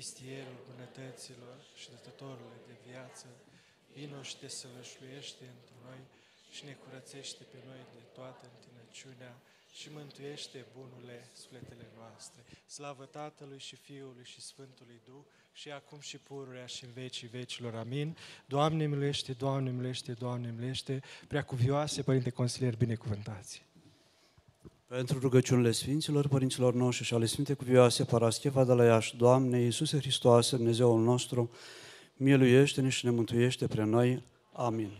vistierul bunătăților și dătătorule de viață, vino și te sălășluiește într noi și ne curățește pe noi de toată întinăciunea și mântuiește, bunule, sufletele noastre. Slavă Tatălui și Fiului și Sfântului Duh, și acum și pururea și în vecii vecilor. Amin. Doamne miluiește, Doamne miluiește, Doamne miluiește, cuvioase, Părinte Consilier, binecuvântați. Pentru rugăciunile Sfinților, Părinților noștri și ale Sfinte Cuvioase, Parascheva de la Iași, Doamne Iisuse Hristoase, Dumnezeul nostru, miluiește-ne și ne mântuiește pre noi. Amin.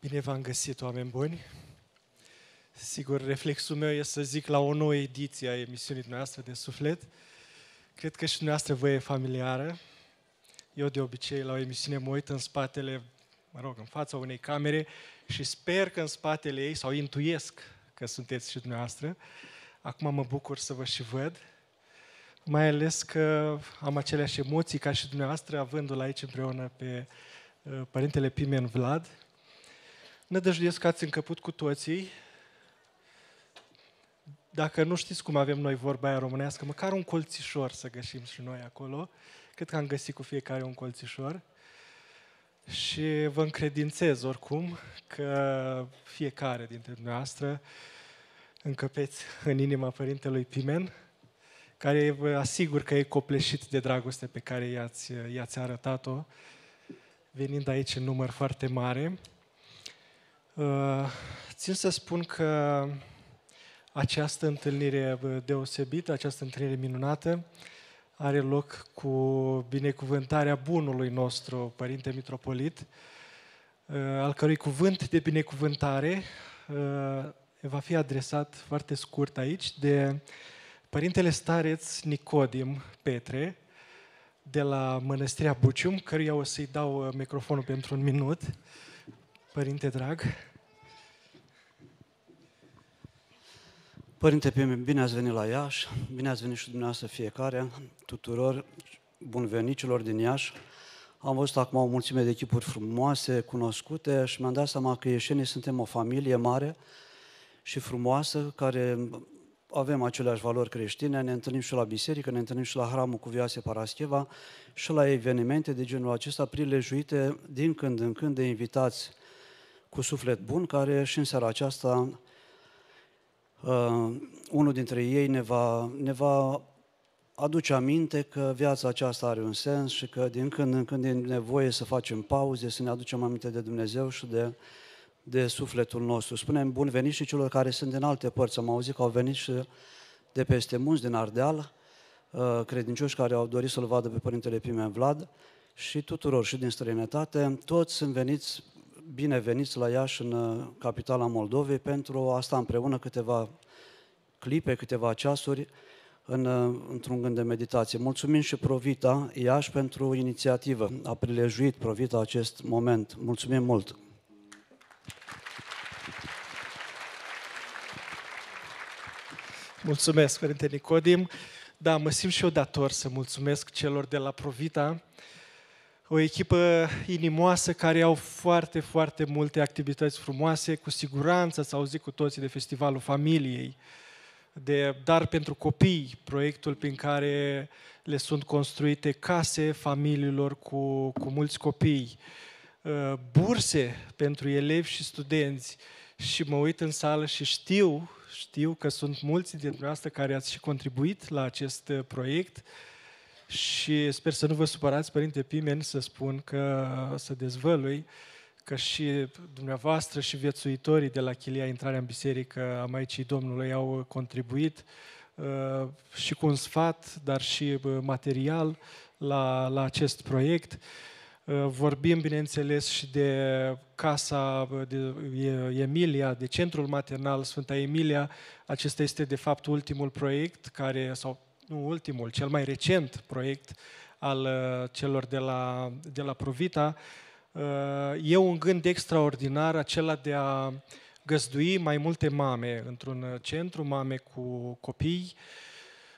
Bine v-am găsit, oameni buni! Sigur, reflexul meu este să zic la o nouă ediție a emisiunii noastre de suflet. Cred că și dumneavoastră vă e familiară. Eu de obicei la o emisiune mă uit în spatele, mă rog, în fața unei camere și sper că în spatele ei, sau intuiesc că sunteți și dumneavoastră. Acum mă bucur să vă și văd, mai ales că am aceleași emoții ca și dumneavoastră, avându-l aici împreună pe uh, Părintele Pimen Vlad, Nădăjduiesc că ați încăput cu toții. Dacă nu știți cum avem noi vorba aia românească, măcar un colțișor să găsim și noi acolo. Cred că am găsit cu fiecare un colțișor. Și vă încredințez oricum că fiecare dintre dumneavoastră încăpeți în inima Părintelui Pimen, care vă asigur că e copleșit de dragoste pe care i-ați, i-ați arătat-o, venind aici în număr foarte mare. Uh, țin să spun că această întâlnire deosebită, această întâlnire minunată, are loc cu binecuvântarea bunului nostru, Părinte Mitropolit, uh, al cărui cuvânt de binecuvântare uh, va fi adresat foarte scurt aici de Părintele Stareț Nicodim Petre, de la Mănăstirea Bucium, căruia o să-i dau microfonul pentru un minut. Părinte drag. Părinte Pime, bine ați venit la Iași, bine ați venit și dumneavoastră fiecare, tuturor bunvenicilor din Iași. Am văzut acum o mulțime de echipuri frumoase, cunoscute și mi-am dat seama că ieșenii suntem o familie mare și frumoasă, care avem aceleași valori creștine, ne întâlnim și la biserică, ne întâlnim și la hramul cu Vioase Parascheva și la evenimente de genul acesta prilejuite din când în când de invitați cu suflet bun, care și în seara aceasta uh, unul dintre ei ne va, ne va aduce aminte că viața aceasta are un sens și că din când în când e nevoie să facem pauze, să ne aducem aminte de Dumnezeu și de, de sufletul nostru. Spunem bun venit și celor care sunt din alte părți. Am auzit că au venit și de peste munți, din Ardeal, uh, credincioși care au dorit să-L vadă pe Părintele Pimen Vlad și tuturor și din străinătate. Toți sunt veniți bineveniți la Iași, în uh, capitala Moldovei, pentru a sta împreună câteva clipe, câteva ceasuri, în, uh, într-un gând de meditație. Mulțumim și Provita Iași pentru inițiativă. A prilejuit Provita acest moment. Mulțumim mult! Mulțumesc, Părinte Nicodim. Da, mă simt și eu dator să mulțumesc celor de la Provita, o echipă inimoasă care au foarte, foarte multe activități frumoase. Cu siguranță ați auzit cu toții de Festivalul Familiei, de Dar pentru Copii, proiectul prin care le sunt construite case familiilor cu, cu mulți copii, uh, burse pentru elevi și studenți. Și mă uit în sală și știu, știu că sunt mulți dintre dumneavoastră care ați și contribuit la acest uh, proiect și sper să nu vă supărați, Părinte Pimen, să spun că, să dezvălui că și dumneavoastră și viețuitorii de la Chilia Intrarea în Biserică a Maicii Domnului au contribuit uh, și cu un sfat, dar și uh, material la, la acest proiect. Uh, vorbim, bineînțeles, și de casa de Emilia, de Centrul Maternal Sfânta Emilia. Acesta este, de fapt, ultimul proiect care, sau nu ultimul, cel mai recent proiect al uh, celor de la, de la Provita, uh, e un gând extraordinar acela de a găzdui mai multe mame într-un centru, mame cu copii,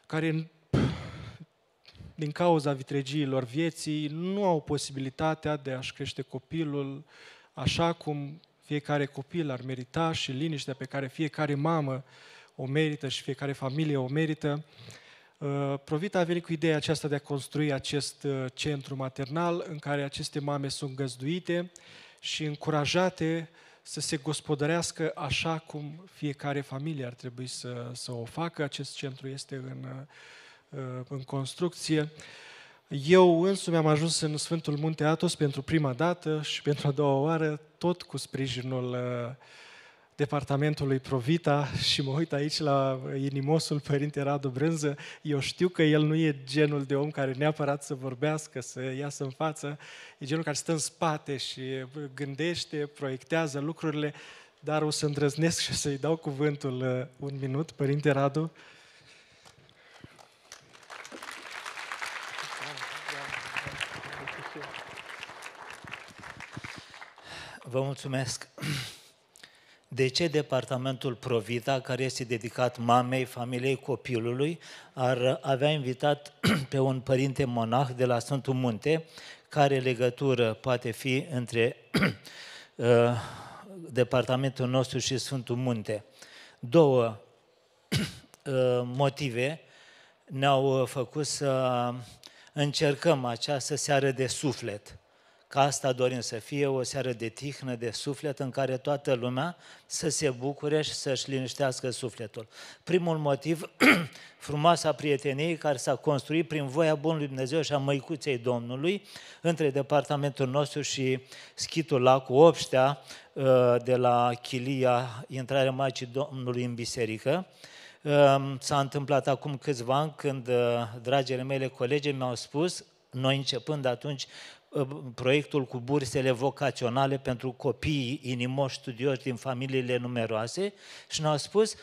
care din cauza vitregiilor vieții, nu au posibilitatea de a-și crește copilul așa cum fiecare copil ar merita și liniștea pe care fiecare mamă o merită și fiecare familie o merită. Uh, Provita a venit cu ideea aceasta de a construi acest uh, centru maternal în care aceste mame sunt găzduite și încurajate să se gospodărească așa cum fiecare familie ar trebui să, să o facă. Acest centru este în, uh, în construcție. Eu însumi am ajuns în Sfântul Munte Atos pentru prima dată și pentru a doua oară, tot cu sprijinul uh, departamentului Provita și mă uit aici la inimosul Părinte Radu Brânză. Eu știu că el nu e genul de om care neapărat să vorbească, să iasă în față, e genul care stă în spate și gândește, proiectează lucrurile, dar o să îndrăznesc și să-i dau cuvântul uh, un minut, Părinte Radu. Vă mulțumesc. De ce departamentul Provita, care este dedicat mamei, familiei copilului, ar avea invitat pe un părinte monah de la Sfântul Munte, care legătură poate fi între uh, departamentul nostru și Sfântul Munte? Două uh, motive ne-au făcut să încercăm această seară de suflet Ca asta dorim să fie o seară de tihnă, de suflet, în care toată lumea să se bucure și să-și liniștească sufletul. Primul motiv, frumoasa prietenie care s-a construit prin voia Bunului Dumnezeu și a Măicuței Domnului între departamentul nostru și schitul Lacu Obștea uh, de la Chilia, intrarea Maicii Domnului în biserică. Um, s-a întâmplat acum câțiva ani când uh, dragile mele colegi mi-au spus, noi începând atunci Uh, proiectul cu bursele vocaționale pentru copiii inimoși studioși din familiile numeroase și ne-au spus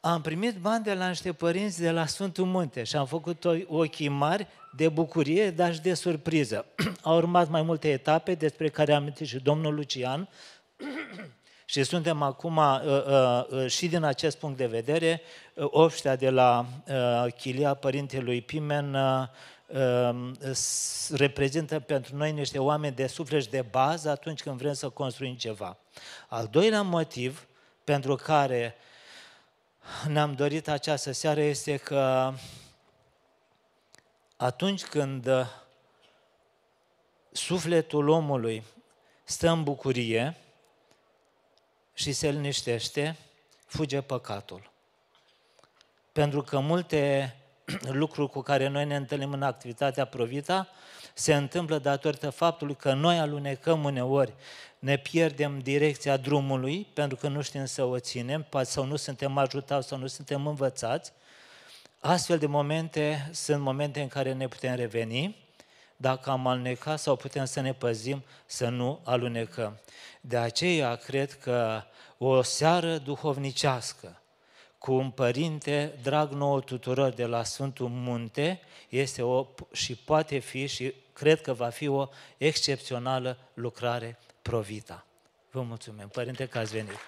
am primit bani de la niște părinți de la Sfântul Munte și am făcut ochii mari de bucurie, dar și de surpriză. Au urmat mai multe etape despre care am amintit și domnul Lucian și suntem acum uh, uh, uh, și din acest punct de vedere, uh, obștea de la uh, Chilia Părintelui Pimen uh, Ehm, reprezintă pentru noi niște oameni de suflet și de bază atunci când vrem să construim ceva. Al doilea motiv pentru care ne-am dorit această seară este că atunci când sufletul omului stă în bucurie și se liniștește, fuge păcatul. Pentru că multe lucru cu care noi ne întâlnim în activitatea Provita, se întâmplă datorită faptului că noi alunecăm uneori, ne pierdem direcția drumului pentru că nu știm să o ținem, sau nu suntem ajutați sau nu suntem învățați. Astfel de momente sunt momente în care ne putem reveni, dacă am alunecat sau putem să ne păzim să nu alunecăm. De aceea cred că o seară duhovnicească, cu un părinte drag nouă tuturor de la Sfântul Munte este o, și poate fi și cred că va fi o excepțională lucrare provita. Vă mulțumim, Părinte, că ați venit.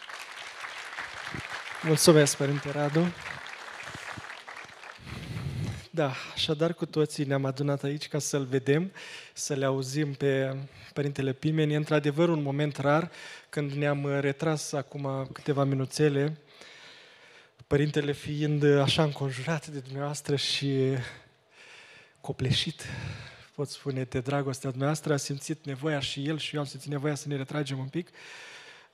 Mulțumesc, Părinte Radu. Da, așadar cu toții ne-am adunat aici ca să-L vedem, să le auzim pe Părintele Pimeni. E într-adevăr un moment rar când ne-am retras acum câteva minuțele părintele fiind așa înconjurat de dumneavoastră și copleșit, pot spune, de dragostea dumneavoastră, a simțit nevoia și el și eu am simțit nevoia să ne retragem un pic.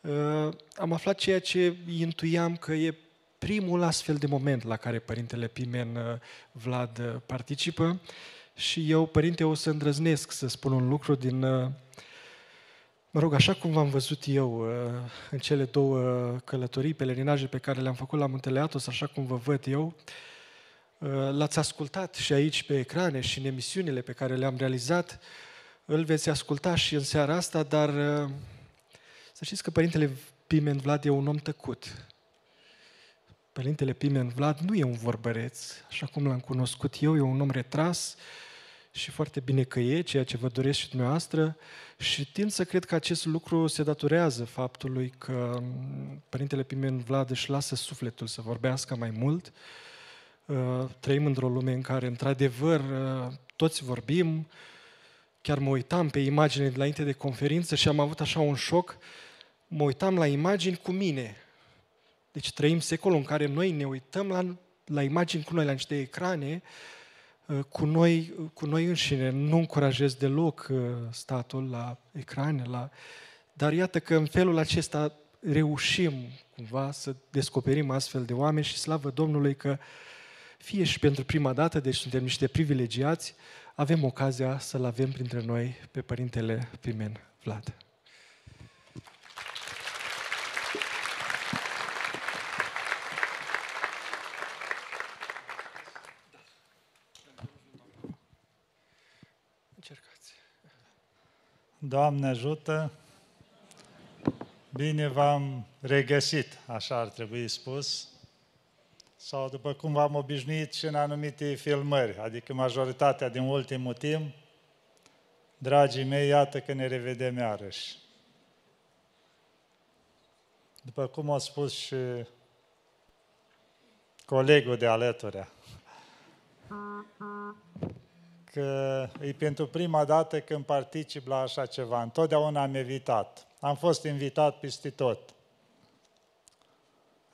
Uh, am aflat ceea ce intuiam că e primul astfel de moment la care Părintele Pimen uh, Vlad uh, participă și eu, Părinte, o să îndrăznesc să spun un lucru din Mă rog, așa cum v-am văzut eu uh, în cele două călătorii, pelerinaje pe care le-am făcut la Muntele Atos, așa cum vă văd eu, uh, l-ați ascultat și aici pe ecrane și în emisiunile pe care le-am realizat, îl veți asculta și în seara asta, dar uh, să știți că Părintele Pimen Vlad e un om tăcut. Părintele Pimen Vlad nu e un vorbăreț, așa cum l-am cunoscut eu, e un om retras, și foarte bine că e, ceea ce vă doresc și dumneavoastră și tind să cred că acest lucru se datorează faptului că Părintele Pimen Vlad își lasă sufletul să vorbească mai mult. Uh, trăim într-o lume în care, într-adevăr, uh, toți vorbim, chiar mă uitam pe imagine înainte de conferință și am avut așa un șoc, mă uitam la imagini cu mine. Deci trăim secolul în care noi ne uităm la, la imagini cu noi, la niște ecrane, uh, cu noi, cu noi înșine. Nu încurajez deloc uh, statul la ecrane, la... dar iată că în felul acesta reușim cumva să descoperim astfel de oameni și slavă Domnului că fie și pentru prima dată, deci suntem niște privilegiați, avem ocazia să-L avem printre noi pe Părintele Pimen Vlad. Doamne ajută! Bine v-am regăsit, așa ar trebui spus, sau după cum v-am obișnuit și în anumite filmări, adică majoritatea din ultimul timp, dragii mei, iată că ne revedem iarăși. După cum a spus și colegul de alăturea, că e pentru prima dată când particip la așa ceva. Întotdeauna am evitat. Am fost invitat peste tot.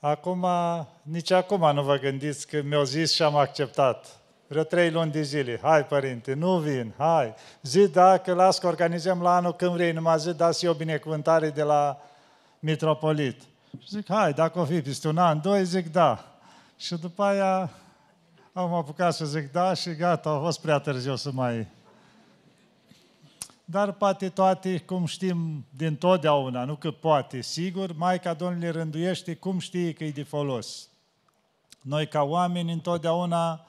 Acum, nici acum nu vă gândiți că mi-au zis și am acceptat. Vreo trei luni de zile. Hai, părinte, nu vin, hai. Zi, da, că las că organizăm la anul când vrei, numai zi, dați o binecuvântare de la mitropolit. Și zic, hai, dacă o fi peste un an, doi, zic da. Și după aia am apucat să zic da și gata, a fost prea târziu să mai... Dar poate toate, cum știm din totdeauna, nu că poate, sigur, Maica Domnului rânduiește cum știe că e de folos. Noi ca oameni întotdeauna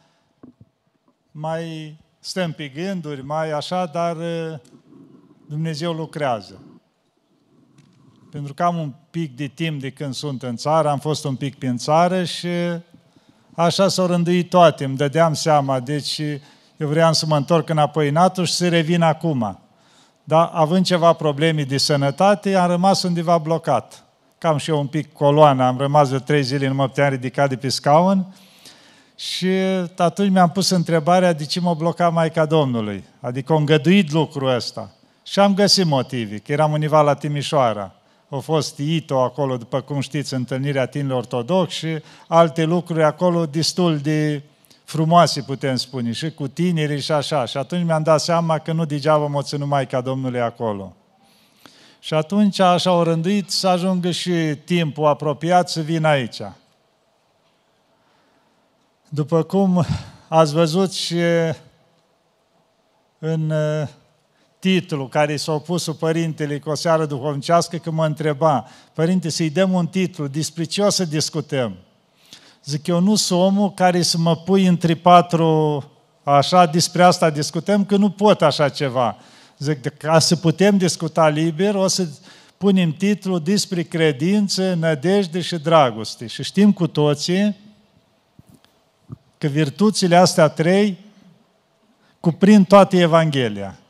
mai stăm pe gânduri, mai așa, dar uh, Dumnezeu lucrează. Pentru că am un pic de timp de când sunt în țară, am fost un pic prin țară și așa s-au rânduit toate, îmi dădeam seama, deci eu vreau să mă întorc înapoi în Atu și să revin acum. Dar având ceva probleme de sănătate, am rămas undeva blocat. Cam și eu un pic coloană, am rămas de trei zile, nu mă puteam ridica de pe scaun și atunci mi-am pus întrebarea de ce mă bloca Maica Domnului. Adică am îngăduit lucrul ăsta. Și am găsit motive, că eram undeva la Timișoara a fost ITO acolo, după cum știți, întâlnirea tinerilor ortodoxi și alte lucruri acolo destul de frumoase, putem spune, și cu tinerii și așa. Și atunci mi-am dat seama că nu degeaba mă ținu Maica Domnului acolo. Și atunci așa au rânduit să ajungă și timpul apropiat să vin aici. După cum ați văzut și în titlul care s-a pus părintele cu o seară duhovnicească că mă întreba, părinte, să-i dăm un titlu, despre ce o să discutăm? Zic, eu nu sunt omul care să mă pui între patru, așa, despre asta discutăm, că nu pot așa ceva. Zic, ca să putem discuta liber, o să punem titlul despre credință, nădejde și dragoste. Și știm cu toții că virtuțile astea trei cuprind toată Evanghelia.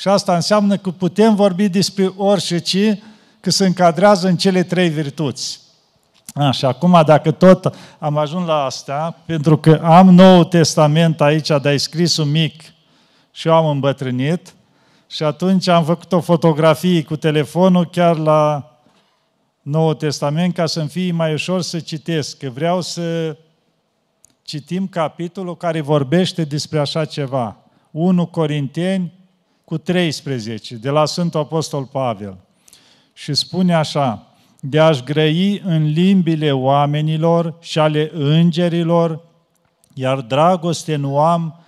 Și asta înseamnă că putem vorbi despre orice ce, că se încadrează în cele trei virtuți. A, și acum, dacă tot am ajuns la asta, pentru că am Nou Testament aici, dar ai scris un mic și eu am îmbătrânit, și atunci am făcut o fotografie cu telefonul chiar la Noul Testament ca să-mi fie mai ușor să citesc, că vreau să citim capitolul care vorbește despre așa ceva. 1 Corinteni cu 13, de la Sfântul Apostol Pavel. Și spune așa, de a-și grăi în limbile oamenilor și ale îngerilor, iar dragoste nu am,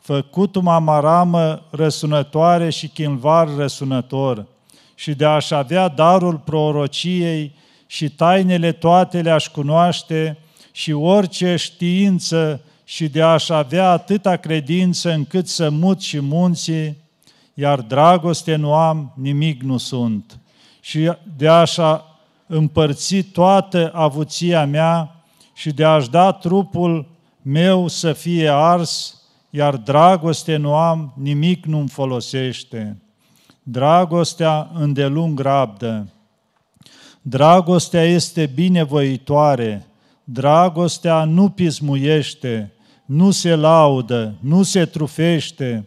făcut-mă amaramă răsunătoare și chinvar răsunător, și de a-și avea darul prorociei și tainele toate le-aș cunoaște și orice știință și de a-și avea atâta credință încât să mut și munții, iar dragoste nu am, nimic nu sunt. Și de așa împărți toată avuția mea și de a-și da trupul meu să fie ars, iar dragoste nu am, nimic nu-mi folosește. Dragostea îndelung rabdă. Dragostea este binevoitoare. Dragostea nu pismuiește. nu se laudă, nu se trufește,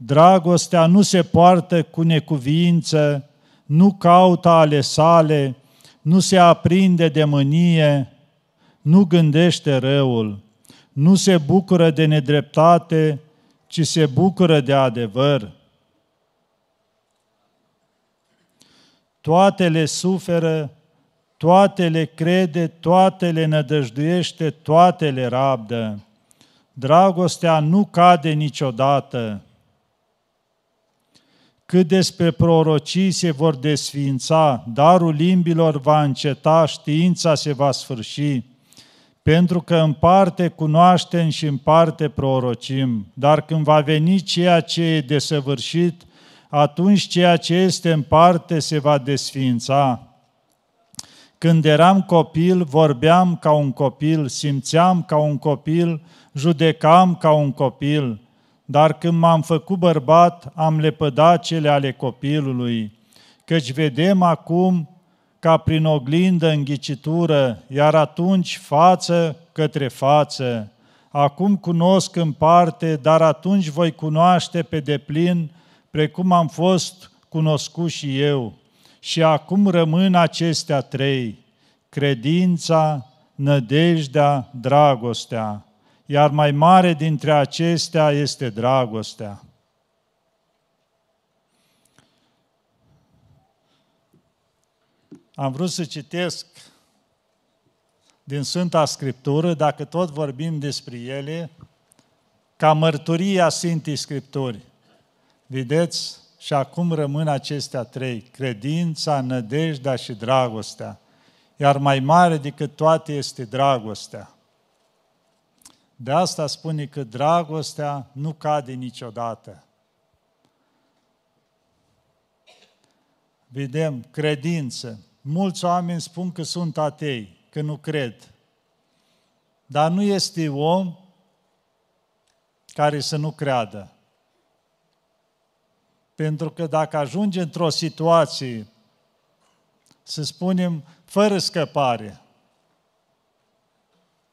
dragostea nu se poartă cu necuvință, nu caută ale sale, nu se aprinde de mânie, nu gândește răul, nu se bucură de nedreptate, ci se bucură de adevăr. Toate le suferă, toate le crede, toate le nădăjduiește, toate le rabdă. Dragostea nu cade niciodată. Cât despre prorocii se vor desfința, darul limbilor va înceta, știința se va sfârși, pentru că în parte cunoaștem și în parte prorocim, dar când va veni ceea ce e desăvârșit, atunci ceea ce este în parte se va desfința. Când eram copil, vorbeam ca un copil, simțeam ca un copil, judecam ca un copil, dar când m-am făcut bărbat, am lepădat cele ale copilului, căci vedem acum ca prin oglindă înghicitură, iar atunci față către față. Acum cunosc în parte, dar atunci voi cunoaște pe deplin, precum am fost cunoscut și eu. Și acum rămân acestea trei, credința, nădejdea, dragostea iar mai mare dintre acestea este dragostea. Am vrut să citesc din Sfânta Scriptură, dacă tot vorbim despre ele, ca mărturia Sfintei Scripturi. Vedeți? Și acum rămân acestea trei, credința, nădejdea și dragostea. Iar mai mare decât toate este dragostea. De asta spune că dragostea nu cade niciodată. Vedem credință. Mulți oameni spun că sunt atei, că nu cred. Dar nu este om care să nu creadă. Pentru că dacă ajunge într-o situație, să spunem, fără scăpare,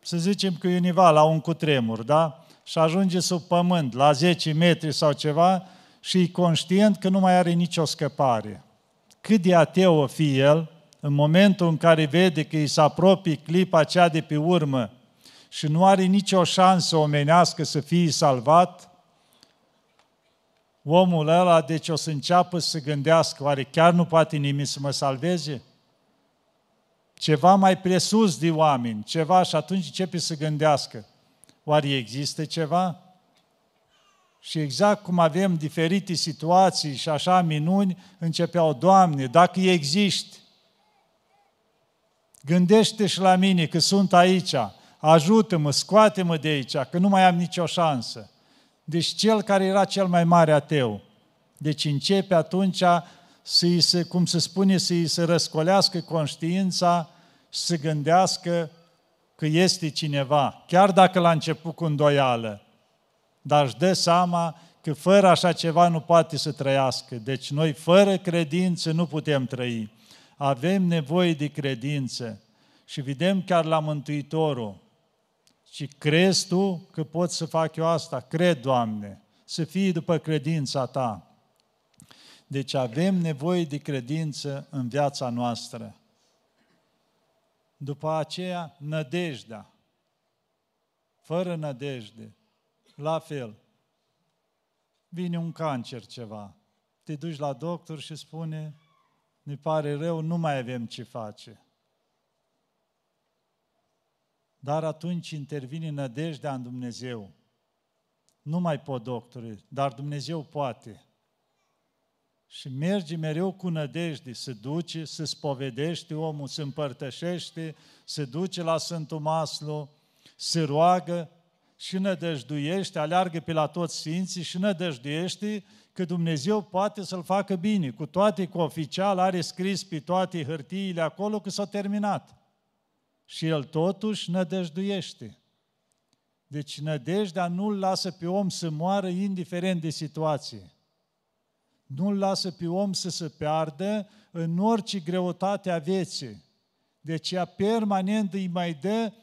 să zicem că e univa la un cutremur, da? Și ajunge sub pământ, la 10 metri sau ceva, și e conștient că nu mai are nicio scăpare. Cât de ateu o fi el, în momentul în care vede că îi se apropie clipa cea de pe urmă și nu are nicio șansă omenească să fie salvat, omul ăla deci o să înceapă să gândească, oare chiar nu poate nimic să mă salveze? Ceva mai presus de oameni, ceva și atunci începe să gândească, oare există ceva? Și exact cum avem diferite situații și așa minuni, începeau, Doamne, dacă existi, gândește și la mine că sunt aici, ajută-mă, scoate-mă de aici, că nu mai am nicio șansă. Deci cel care era cel mai mare ateu, deci începe atunci să-i se, cum se spune, să-i se răscolească conștiința și să gândească că este cineva, chiar dacă la început cu îndoială, dar își dă seama că fără așa ceva nu poate să trăiască. Deci noi fără credință nu putem trăi. Avem nevoie de credință. Și vedem chiar la Mântuitorul. Și crezi tu că pot să fac eu asta? Cred, Doamne, să fii după credința ta. Deci avem nevoie de credință în viața noastră. După aceea, nădejdea. Fără nădejde. La fel. Vine un cancer ceva. Te duci la doctor și spune, ne pare rău, nu mai avem ce face. Dar atunci intervine nădejdea în Dumnezeu. Nu mai pot doctore, dar Dumnezeu poate și merge mereu cu nădejde, se duce, se spovedește omul, se împărtășește, se duce la Sfântul Maslu, se roagă și nădăjduiește, aleargă pe la toți sfinții și nădăjduiește că Dumnezeu poate să-l facă bine, cu toate că oficial are scris pe toate hârtiile acolo că s-a terminat. Și el totuși nădăjduiește. Deci nădejdea nu-l lasă pe om să moară indiferent de situație nu-l lasă pe om să se piardă în orice greutate a vieții. Deci ea permanent îi mai dă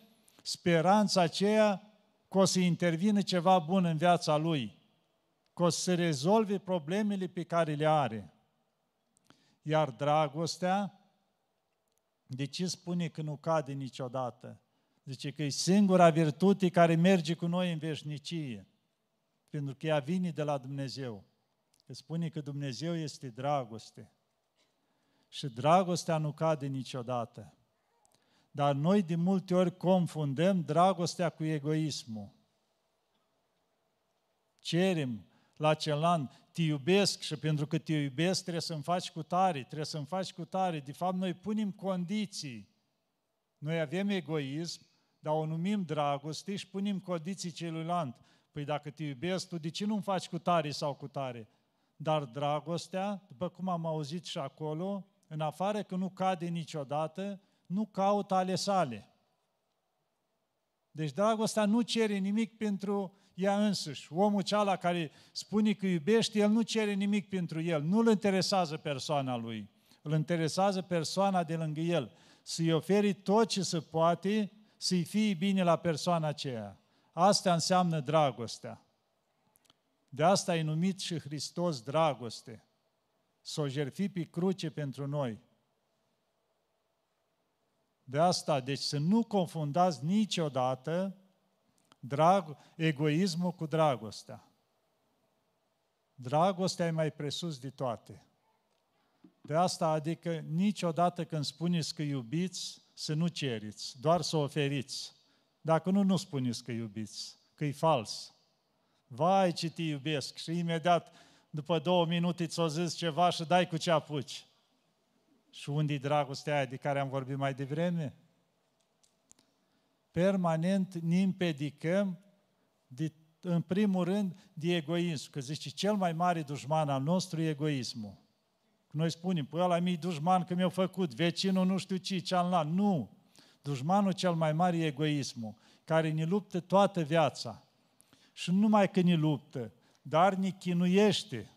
speranța aceea că o să intervină ceva bun în viața lui, că o să rezolve problemele pe care le are. Iar dragostea, de ce spune că nu cade niciodată? Zice că e singura virtute care merge cu noi în veșnicie, pentru că ea vine de la Dumnezeu. Că spune că Dumnezeu este dragoste. Și dragostea nu cade niciodată. Dar noi de multe ori confundăm dragostea cu egoismul. Cerem la celălalt, te iubesc și pentru că te iubesc trebuie să-mi faci cu tare, trebuie să-mi faci cu tare. De fapt, noi punem condiții. Noi avem egoism, dar o numim dragoste și punem condiții celuilalt. Păi dacă te iubesc, tu de ce nu-mi faci cu tare sau cu tare? Dar dragostea, după cum am auzit și acolo, în afară că nu cade niciodată, nu caută ale sale. Deci dragostea nu cere nimic pentru ea însăși. Omul ceala care spune că iubește, el nu cere nimic pentru el. Nu-l interesează persoana lui. Îl interesează persoana de lângă el. Să-i oferi tot ce se poate să-i fie bine la persoana aceea. Asta înseamnă dragostea. De asta e numit și Hristos dragoste. Să o jertfi pe cruce pentru noi. De asta, deci să nu confundați niciodată drag, egoismul cu dragostea. Dragostea e mai presus de toate. De asta, adică niciodată când spuneți că iubiți, să nu ceriți, doar să oferiți. Dacă nu, nu spuneți că iubiți, că e fals. Vai ce te iubesc și imediat după două minute ți-o zis ceva și dai cu ce apuci. Și unde-i dragostea aia de care am vorbit mai devreme? Permanent ne împedicăm, de, în primul rând, de egoism. Că zice, cel mai mare dușman al nostru e egoismul. Noi spunem, păi ăla mi dușman că mi-a făcut, vecinul nu știu ce, cealaltă. Nu! Dușmanul cel mai mare e egoismul, care ne luptă toată viața. Și nu numai că ne luptă, dar ne chinuiește.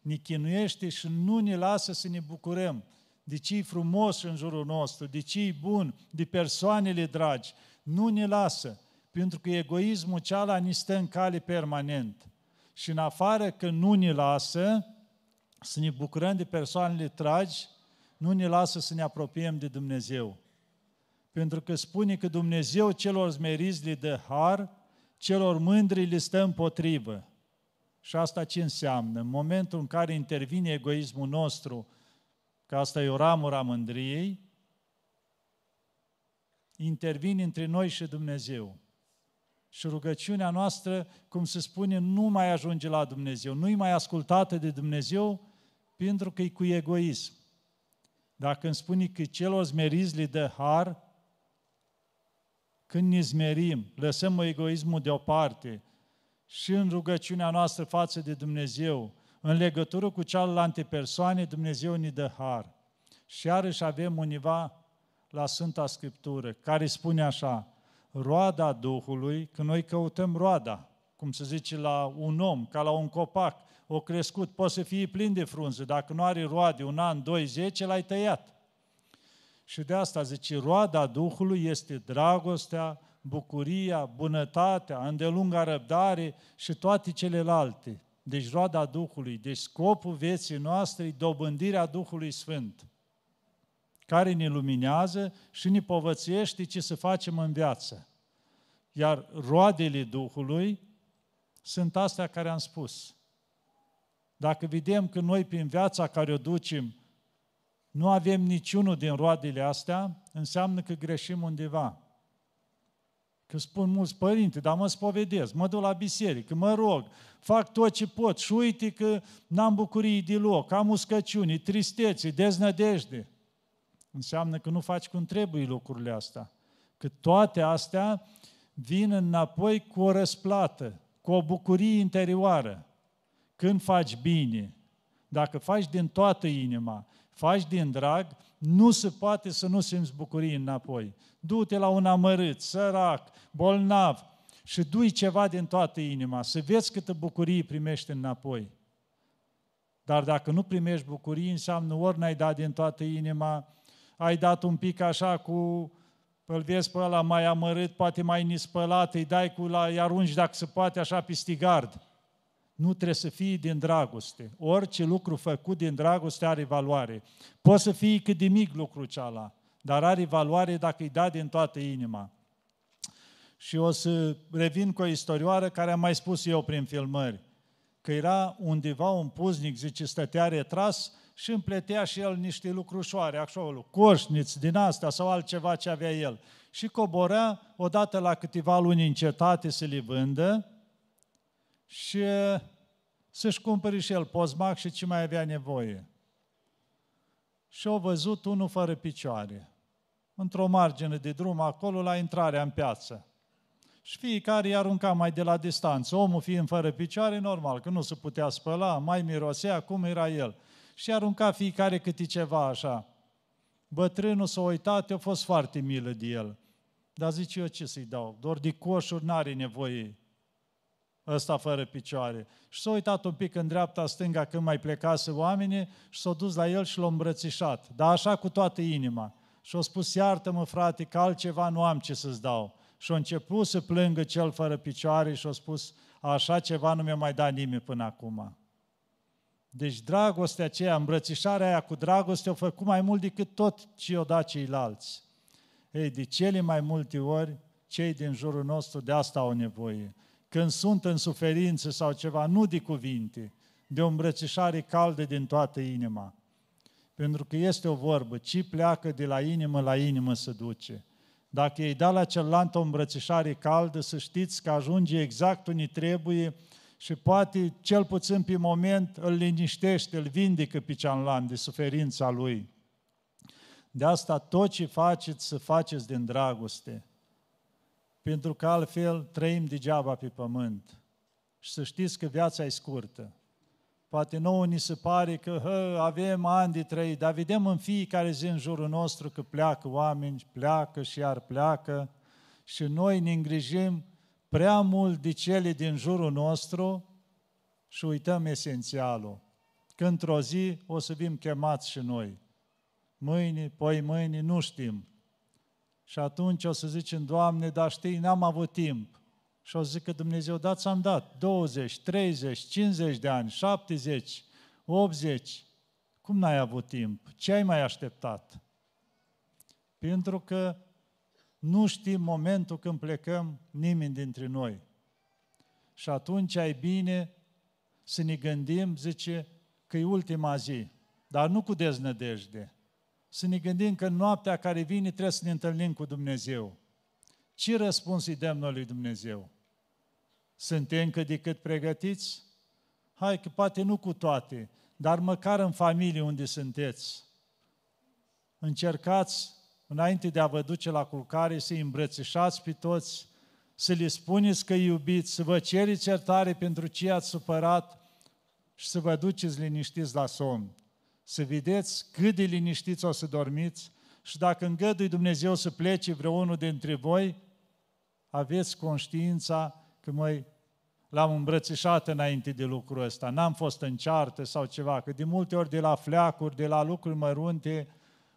Ne chinuiește și nu ne lasă să ne bucurăm de ce e frumos în jurul nostru, de ce e bun, de persoanele dragi. Nu ne lasă, pentru că egoismul ceala ne stă în cale permanent. Și în afară că nu ne lasă, să ne bucurăm de persoanele dragi, nu ne lasă să ne apropiem de Dumnezeu. Pentru că spune că Dumnezeu celor zmeriți le dă har, celor mândri le stă împotrivă. Și asta ce înseamnă? În momentul în care intervine egoismul nostru, că asta e o ramură a mândriei, intervine între noi și Dumnezeu. Și rugăciunea noastră, cum se spune, nu mai ajunge la Dumnezeu, nu-i mai ascultată de Dumnezeu, pentru că e cu egoism. Dacă îmi spune că celor zmeriți le dă har, când ne zmerim, lăsăm egoismul deoparte și în rugăciunea noastră față de Dumnezeu, în legătură cu cealaltă persoane, Dumnezeu ne dă har. Și iarăși avem univa la Sfânta Scriptură, care spune așa, roada Duhului, că noi căutăm roada, cum se zice la un om, ca la un copac, o crescut, poate să fie plin de frunze, dacă nu are roade un an, doi, zece, l-ai tăiat. Și de asta zice, roada Duhului este dragostea, bucuria, bunătatea, îndelunga răbdare și toate celelalte. Deci roada Duhului, deci scopul vieții noastre e dobândirea Duhului Sfânt, care ne luminează și ne povățuiește ce să facem în viață. Iar roadele Duhului sunt astea care am spus. Dacă vedem că noi prin viața care o ducem nu avem niciunul din roadele astea, înseamnă că greșim undeva. Că spun mulți părinte, dar mă spovedesc, mă duc la biserică, mă rog, fac tot ce pot și uite că n-am bucurii deloc, am uscăciuni, tristețe, deznădejde. Înseamnă că nu faci cum trebuie lucrurile astea. Că toate astea vin înapoi cu o răsplată, cu o bucurie interioară. Când faci bine, dacă faci din toată inima, faci din drag, nu se poate să nu simți bucurie înapoi. Du-te la un amărât, sărac, bolnav și dui ceva din toată inima, să vezi câtă bucurie primești înapoi. Dar dacă nu primești bucurie, înseamnă ori n-ai dat din toată inima, ai dat un pic așa cu îl vezi pe ăla mai amărât, poate mai nispălat, îi dai cu la, îi arunci dacă se poate așa pe stigard. Nu trebuie să fii din dragoste. Orice lucru făcut din dragoste are valoare. Poți să fii cât de mic lucru ceala, dar are valoare dacă îi dai din toată inima. Și o să revin cu o istorioară care am mai spus eu prin filmări. Că era undeva un puznic, zice, stătea retras și împletea și el niște lucrușoare, acolo, coșniți din astea sau altceva ce avea el. Și coborea odată la câteva luni în cetate să le vândă și să-și cumpere și el pozmac și ce mai avea nevoie. Și au văzut unul fără picioare, într-o margine de drum acolo la intrarea în piață. Și fiecare i-a aruncat mai de la distanță. Omul fiind fără picioare, normal, că nu se putea spăla, mai mirosea, cum era el. Și arunca fiecare câte ceva așa. Bătrânul s-a uitat, a fost foarte milă de el. Dar zice eu ce să-i dau? Doar de coșuri n-are nevoie ăsta fără picioare. Și s-a uitat un pic în dreapta, stânga, când mai plecase oamenii și s-a dus la el și l-a îmbrățișat. Dar așa cu toată inima. Și a spus, iartă-mă frate, că altceva nu am ce să-ți dau. Și a început să plângă cel fără picioare și a spus, așa ceva nu mi-a mai dat nimeni până acum. Deci dragostea aceea, îmbrățișarea aia cu dragoste, au făcut mai mult decât tot ce i-au dat ceilalți. Ei, de cele mai multe ori, cei din jurul nostru de asta au nevoie. Când sunt în suferință sau ceva, nu de cuvinte, de o îmbrățișare caldă din toată inima. Pentru că este o vorbă, ce pleacă de la inimă la inimă se duce. Dacă îi da la celălalt o îmbrățișare caldă, să știți că ajunge exact unde trebuie și poate, cel puțin pe moment, îl liniștește, îl vindecă pe cealaltă de suferința lui. De asta tot ce faceți, să faceți din dragoste. Pentru că altfel trăim degeaba pe pământ. Și să știți că viața e scurtă. Poate nouă ni se pare că hă, avem ani de trăit, dar vedem în fiecare zi în jurul nostru că pleacă oameni, pleacă și iar pleacă și noi ne îngrijim prea mult de cele din jurul nostru și uităm esențialul. Că într-o zi o să fim chemați și noi. Mâine, poi mâine, nu știm. Și atunci o să zicem, Doamne, dar știi, n-am avut timp. Și o să zic că Dumnezeu, da, ți-am dat 20, 30, 50 de ani, 70, 80. Cum n-ai avut timp? Ce ai mai așteptat? Pentru că nu știm momentul când plecăm nimeni dintre noi. Și atunci ai bine să ne gândim, zice, că e ultima zi, dar nu cu deznădejde. Să ne gândim că în noaptea care vine trebuie să ne întâlnim cu Dumnezeu. Ce răspuns îi dăm noi lui Dumnezeu? Suntem cât de cât pregătiți? Hai că poate nu cu toate, dar măcar în familie unde sunteți. Încercați, înainte de a vă duce la culcare, să-i îmbrățișați pe toți, să le spuneți că iubiți, să vă cereți iertare pentru ce ați supărat și să vă duceți liniștiți la somn. Să vedeți cât de liniștiți o să dormiți și dacă îngădui Dumnezeu să plece vreunul dintre voi, aveți conștiința că măi, l-am îmbrățișat înainte de lucrul ăsta, n-am fost în ceartă sau ceva, că de multe ori de la fleacuri, de la lucruri mărunte,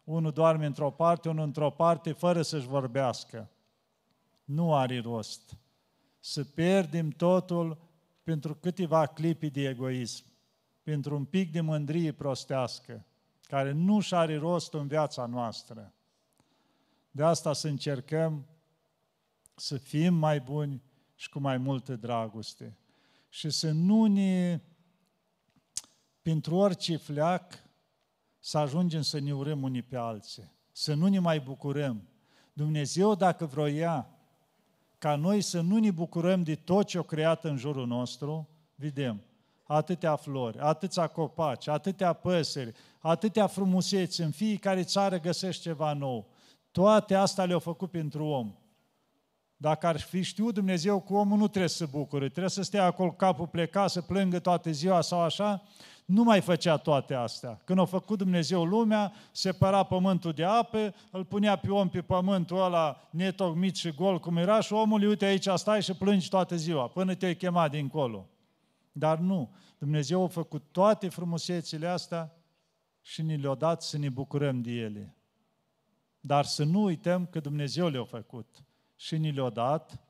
unul doarme într-o parte, unul într-o parte, fără să-și vorbească. Nu are rost. Să pierdem totul pentru câteva clipi de egoism, pentru un pic de mândrie prostească, care nu și are rost în viața noastră. De asta să încercăm să fim mai buni, și cu mai multă dragoste. Și să nu ne, pentru orice fleac, să ajungem să ne urăm unii pe alții, să nu ne mai bucurăm. Dumnezeu, dacă vroia ca noi să nu ne bucurăm de tot ce a creat în jurul nostru, vedem atâtea flori, atâția copaci, atâtea păsări, atâtea frumuseți, în fiecare țară găsești ceva nou. Toate astea le-au făcut pentru om. Dacă ar fi știut Dumnezeu cu omul nu trebuie să se bucure, trebuie să stea acolo capul plecat, să plângă toată ziua sau așa, nu mai făcea toate astea. Când a făcut Dumnezeu lumea, separa pământul de apă, îl punea pe om pe pământul ăla netocmit și gol cum era și omul, uite aici stai și plângi toată ziua, până te-ai chemat dincolo. Dar nu, Dumnezeu a făcut toate frumusețile astea și ni le-a dat să ne bucurăm de ele. Dar să nu uităm că Dumnezeu le-a făcut și ni le-a dat,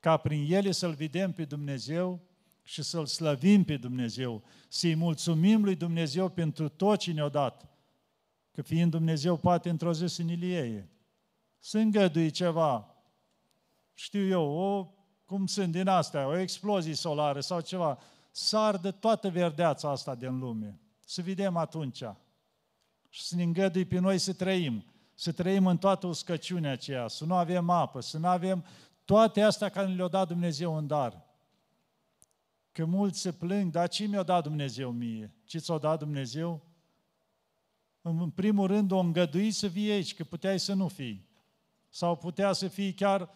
ca prin ele să-L vedem pe Dumnezeu și să-L slăvim pe Dumnezeu, să-i mulțumim lui Dumnezeu pentru tot ce ne-a dat. Că fiind Dumnezeu, poate într-o zi să ne lieie. Să îngădui ceva, știu eu, o, cum sunt din astea, o explozie solară sau ceva, să ardă toată verdeața asta din lume. Să vedem atunci. Și să ne îngădui pe noi să trăim. Să trăim în toată uscăciunea aceea, să nu avem apă, să nu avem toate astea care le-a dat Dumnezeu în dar. Că mulți se plâng, dar ce mi-a dat Dumnezeu mie? Ce ți-a dat Dumnezeu? În primul rând, o îngădui să vii aici, că puteai să nu fii. Sau putea să fii chiar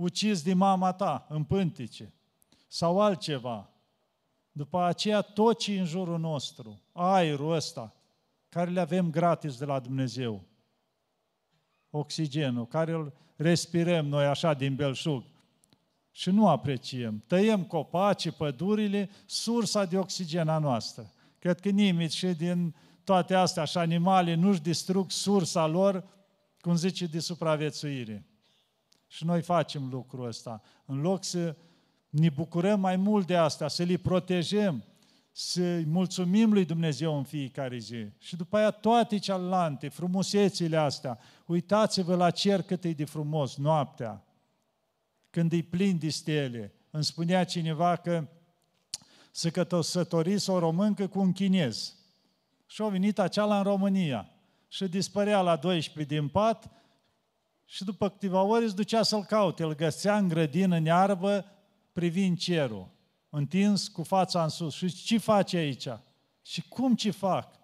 ucis de mama ta în pântice. Sau altceva. După aceea, tot ce în jurul nostru, aerul ăsta, care le avem gratis de la Dumnezeu, oxigenul, care îl respirăm noi așa din belșug și nu apreciem. Tăiem copacii, pădurile, sursa de oxigen a noastră. Cred că nimeni și din toate astea, așa animale, nu-și distrug sursa lor, cum zice, de supraviețuire. Și noi facem lucrul ăsta. În loc să ne bucurăm mai mult de asta, să le protejăm, să mulțumim lui Dumnezeu în fiecare zi. Și după aia toate celelalte, frumusețile astea, uitați-vă la cer cât e de frumos noaptea, când e plin de stele. Îmi spunea cineva că să căsătorise o româncă cu un chinez. Și a venit acela în România. Și dispărea la 12 din pat și după câteva ore îți ducea să-l caute. Îl găsea în grădină, în iarbă, privind cerul, întins cu fața în sus. Și ce face aici? Și cum ce fac?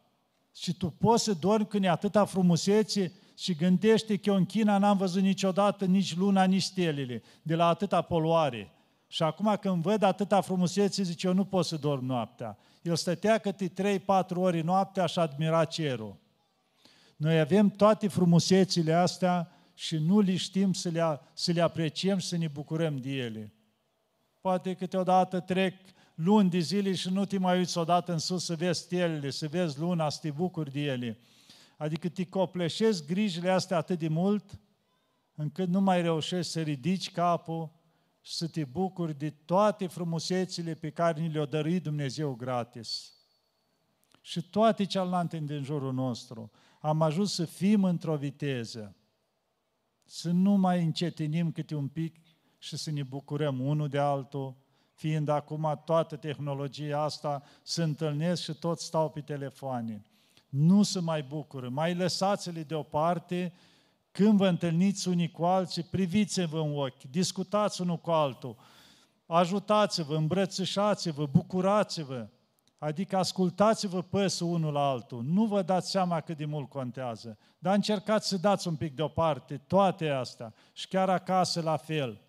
Și tu poți să dormi când e atâta frumusețe și gândește că eu în China n-am văzut niciodată nici luna, nici stelele, de la atâta poluare. Și acum când văd atâta frumusețe, zice, eu nu pot să dorm noaptea. El stătea câte 3-4 ori noaptea și admira cerul. Noi avem toate frumusețile astea și nu le știm să le, să le apreciem și să ne bucurăm de ele. Poate câteodată trec luni de zile și nu te mai uiți odată în sus să vezi stelele, să vezi luna, să te bucuri de ele. Adică te copleșesc grijile astea atât de mult, încât nu mai reușești să ridici capul și să te bucuri de toate frumusețile pe care ni le-a dăruit Dumnezeu gratis. Și toate celelalte din jurul nostru. Am ajuns să fim într-o viteză, să nu mai încetinim câte un pic și să ne bucurăm unul de altul, fiind acum toată tehnologia asta, se întâlnesc și toți stau pe telefoane. Nu se mai bucură, mai lăsați-le deoparte, când vă întâlniți unii cu alții, priviți-vă în ochi, discutați unul cu altul, ajutați-vă, îmbrățișați-vă, bucurați-vă, adică ascultați-vă păsul unul la altul. Nu vă dați seama cât de mult contează, dar încercați să dați un pic deoparte toate astea și chiar acasă la fel.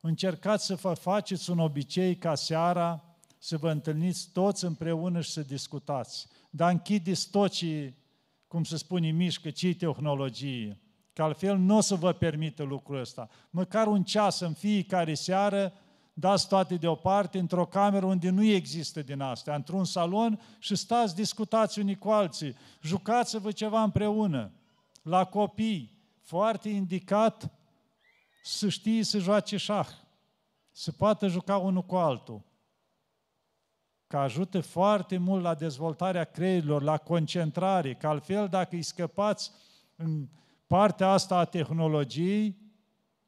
Încercați să vă faceți un obicei ca seara să vă întâlniți toți împreună și să discutați. Dar închideți tot ce, cum se spune, mișcă, ce tehnologie. Că altfel nu o să vă permită lucrul ăsta. Măcar un ceas în fiecare seară, dați toate deoparte într-o cameră unde nu există din astea, într-un salon și stați, discutați unii cu alții, jucați-vă ceva împreună. La copii, foarte indicat să știe să joace șah, să poată juca unul cu altul. Că ajută foarte mult la dezvoltarea creierilor, la concentrare, că altfel dacă îi scăpați în partea asta a tehnologiei,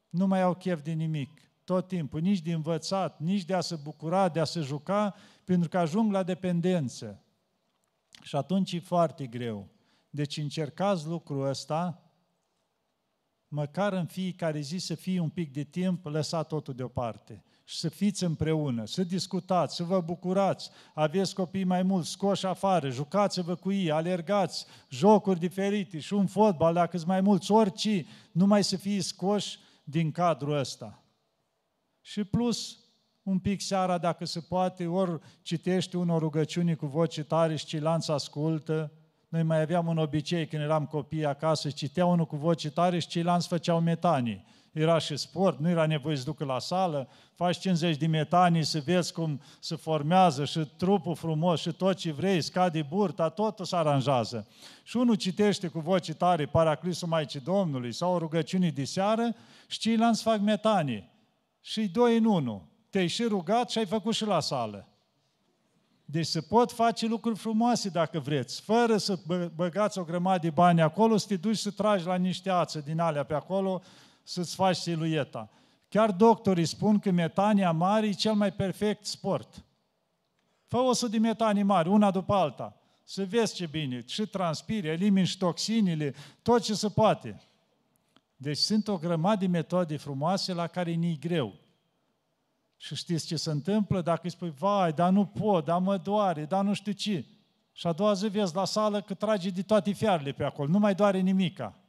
nu mai au chef de nimic. Tot timpul, nici de învățat, nici de a se bucura, de a se juca, pentru că ajung la dependență. Și atunci e foarte greu. Deci încercați lucrul ăsta, măcar în fiecare zi să fie un pic de timp, lăsa totul deoparte și să fiți împreună, să discutați, să vă bucurați, aveți copii mai mulți, scoși afară, jucați-vă cu ei, alergați, jocuri diferite și un fotbal, dacă sunt mai mulți, orice, numai să fie scoși din cadrul ăsta. Și plus, un pic seara, dacă se poate, ori citește unor rugăciuni cu voce tare și ceilalți ascultă, noi mai aveam un obicei când eram copii acasă, citea unul cu voce tare și ceilalți făceau metanii. era și sport, nu era nevoie să ducă la sală, faci 50 de metanii să vezi cum se formează și trupul frumos și tot ce vrei, scade burta, totul se aranjează. Și unul citește cu voce tare Paraclisul Maicii Domnului sau o rugăciune de seară și ceilalți fac metanii. Și doi în unul. Te-ai și rugat și ai făcut și la sală. Deci se pot face lucruri frumoase dacă vreți, fără să băgați o grămadă de bani acolo, să te duci să tragi la niște ață din alea pe acolo, să-ți faci silueta. Chiar doctorii spun că metania mare e cel mai perfect sport. Fă o să de metanii mari, una după alta, să vezi ce bine, și transpiri, elimini și toxinile, tot ce se poate. Deci sunt o grămadă de metode frumoase la care nu-i greu. Și știți ce se întâmplă? Dacă îi spui, vai, dar nu pot, dar mă doare, dar nu știu ce. Și a doua zi vezi la sală că trage de toate fiarele pe acolo, nu mai doare nimica.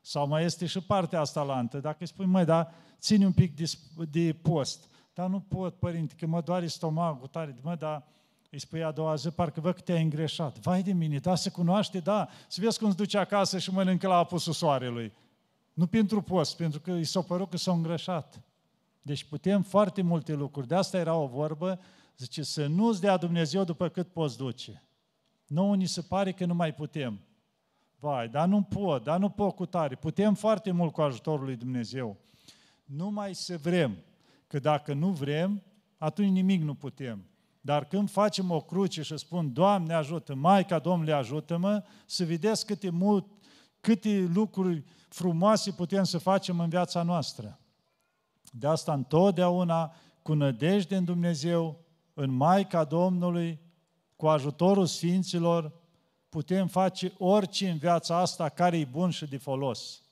Sau mai este și partea asta la antă. Dacă îi spui, măi, dar ține un pic de, de post. Dar nu pot, părinte, că mă doare stomacul tare. Mă, dar îi spui a doua zi, parcă văd că te-ai îngreșat. Vai de mine, da, se cunoaște, da. Să vezi cum se duce acasă și mănâncă la apusul soarelui. Nu pentru post, pentru că i s-a părut că s-a îngrășat. Deci putem foarte multe lucruri. De asta era o vorbă, zice, să nu-ți dea Dumnezeu după cât poți duce. Nu ni se pare că nu mai putem. Vai, dar nu pot, dar nu pot cu tare. Putem foarte mult cu ajutorul lui Dumnezeu. Numai să vrem. Că dacă nu vrem, atunci nimic nu putem. Dar când facem o cruce și spun, Doamne ajută, Maica Domnului ajută-mă, să vedeți câte, mult, câte lucruri frumoase putem să facem în viața noastră. De asta întotdeauna, cu nădejde în Dumnezeu, în Maica Domnului, cu ajutorul Sfinților, putem face orice în viața asta care e bun și de folos.